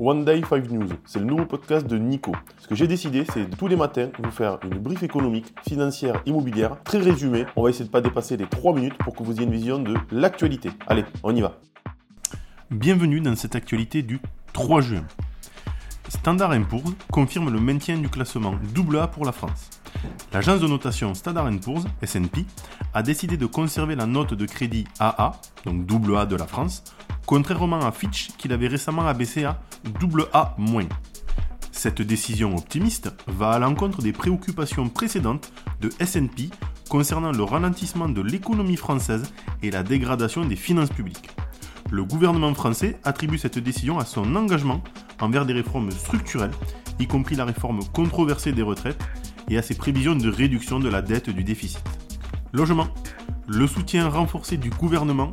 One Day 5 News, c'est le nouveau podcast de Nico. Ce que j'ai décidé, c'est tous les matins vous faire une brief économique, financière, immobilière, très résumée. On va essayer de ne pas dépasser les 3 minutes pour que vous ayez une vision de l'actualité. Allez, on y va. Bienvenue dans cette actualité du 3 juin. Standard Poor's confirme le maintien du classement AA pour la France. L'agence de notation Standard Poor's, S&P, a décidé de conserver la note de crédit AA, donc AA de la France, contrairement à Fitch qu'il avait récemment abaissé à AA-. Cette décision optimiste va à l'encontre des préoccupations précédentes de S&P concernant le ralentissement de l'économie française et la dégradation des finances publiques. Le gouvernement français attribue cette décision à son engagement envers des réformes structurelles, y compris la réforme controversée des retraites, et à ses prévisions de réduction de la dette du déficit. Logement. Le soutien renforcé du gouvernement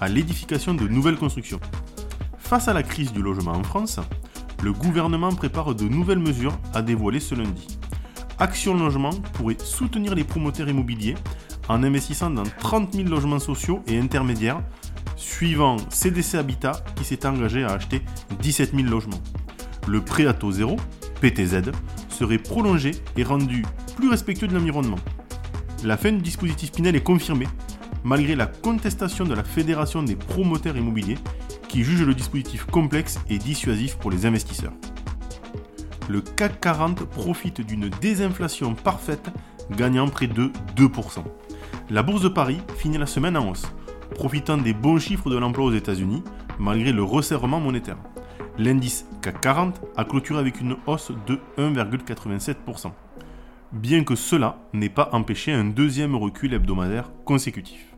à l'édification de nouvelles constructions. Face à la crise du logement en France, le gouvernement prépare de nouvelles mesures à dévoiler ce lundi. Action Logement pourrait soutenir les promoteurs immobiliers en investissant dans 30 000 logements sociaux et intermédiaires, suivant CDC Habitat qui s'est engagé à acheter 17 000 logements. Le prêt à taux zéro, PTZ, serait prolongé et rendu plus respectueux de l'environnement. La fin du dispositif Pinel est confirmée, malgré la contestation de la Fédération des promoteurs immobiliers, qui juge le dispositif complexe et dissuasif pour les investisseurs. Le CAC 40 profite d'une désinflation parfaite, gagnant près de 2%. La bourse de Paris finit la semaine en hausse, profitant des bons chiffres de l'emploi aux États-Unis, malgré le resserrement monétaire. L'indice CAC 40 a clôturé avec une hausse de 1,87%, bien que cela n'ait pas empêché un deuxième recul hebdomadaire consécutif.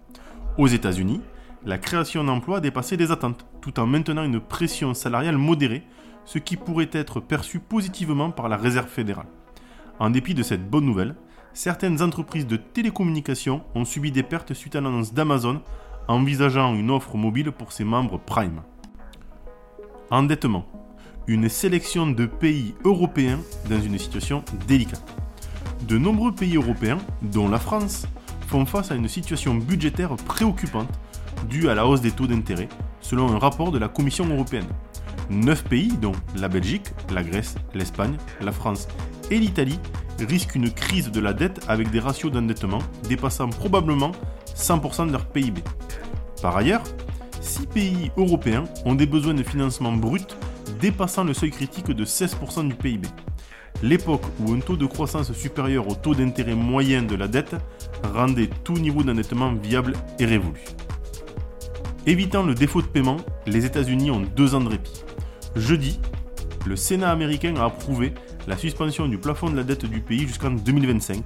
Aux États-Unis, la création d'emplois a dépassé les attentes, tout en maintenant une pression salariale modérée, ce qui pourrait être perçu positivement par la Réserve fédérale. En dépit de cette bonne nouvelle, certaines entreprises de télécommunications ont subi des pertes suite à l'annonce d'Amazon envisageant une offre mobile pour ses membres Prime. Endettement. Une sélection de pays européens dans une situation délicate. De nombreux pays européens, dont la France, face à une situation budgétaire préoccupante due à la hausse des taux d'intérêt, selon un rapport de la Commission européenne. Neuf pays, dont la Belgique, la Grèce, l'Espagne, la France et l'Italie, risquent une crise de la dette avec des ratios d'endettement dépassant probablement 100% de leur PIB. Par ailleurs, six pays européens ont des besoins de financement brut dépassant le seuil critique de 16% du PIB. L'époque où un taux de croissance supérieur au taux d'intérêt moyen de la dette rendait tout niveau d'endettement viable et révolu. Évitant le défaut de paiement, les États-Unis ont deux ans de répit. Jeudi, le Sénat américain a approuvé la suspension du plafond de la dette du pays jusqu'en 2025,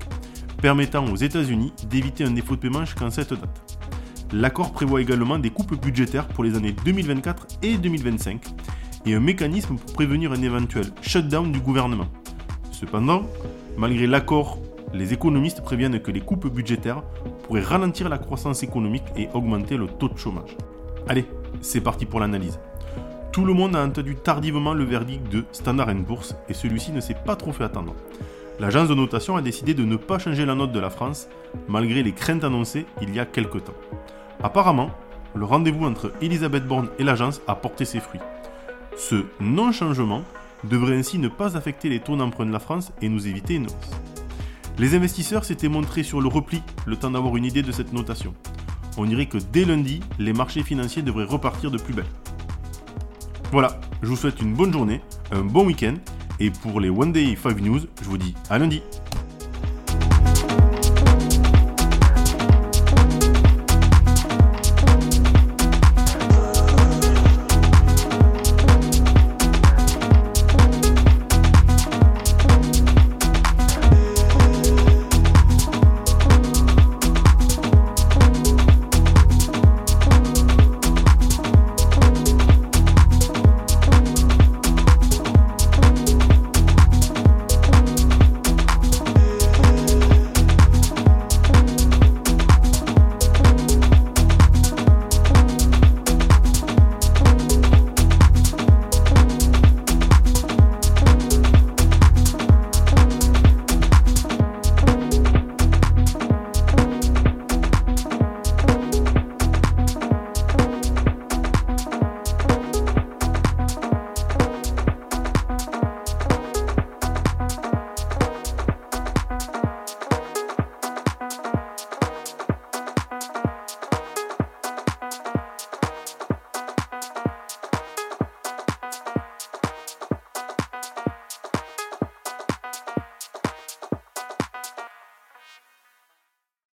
permettant aux États-Unis d'éviter un défaut de paiement jusqu'en cette date. L'accord prévoit également des coupes budgétaires pour les années 2024 et 2025 et un mécanisme pour prévenir un éventuel shutdown du gouvernement. Cependant, malgré l'accord, les économistes préviennent que les coupes budgétaires pourraient ralentir la croissance économique et augmenter le taux de chômage. Allez, c'est parti pour l'analyse. Tout le monde a entendu tardivement le verdict de Standard Poor's et celui-ci ne s'est pas trop fait attendre. L'agence de notation a décidé de ne pas changer la note de la France malgré les craintes annoncées il y a quelque temps. Apparemment, le rendez-vous entre Elisabeth Borne et l'agence a porté ses fruits. Ce non-changement devrait ainsi ne pas affecter les taux d'emprunt de la France et nous éviter une hausse. Les investisseurs s'étaient montrés sur le repli le temps d'avoir une idée de cette notation. On dirait que dès lundi, les marchés financiers devraient repartir de plus belle. Voilà, je vous souhaite une bonne journée, un bon week-end, et pour les One Day 5 News, je vous dis à lundi.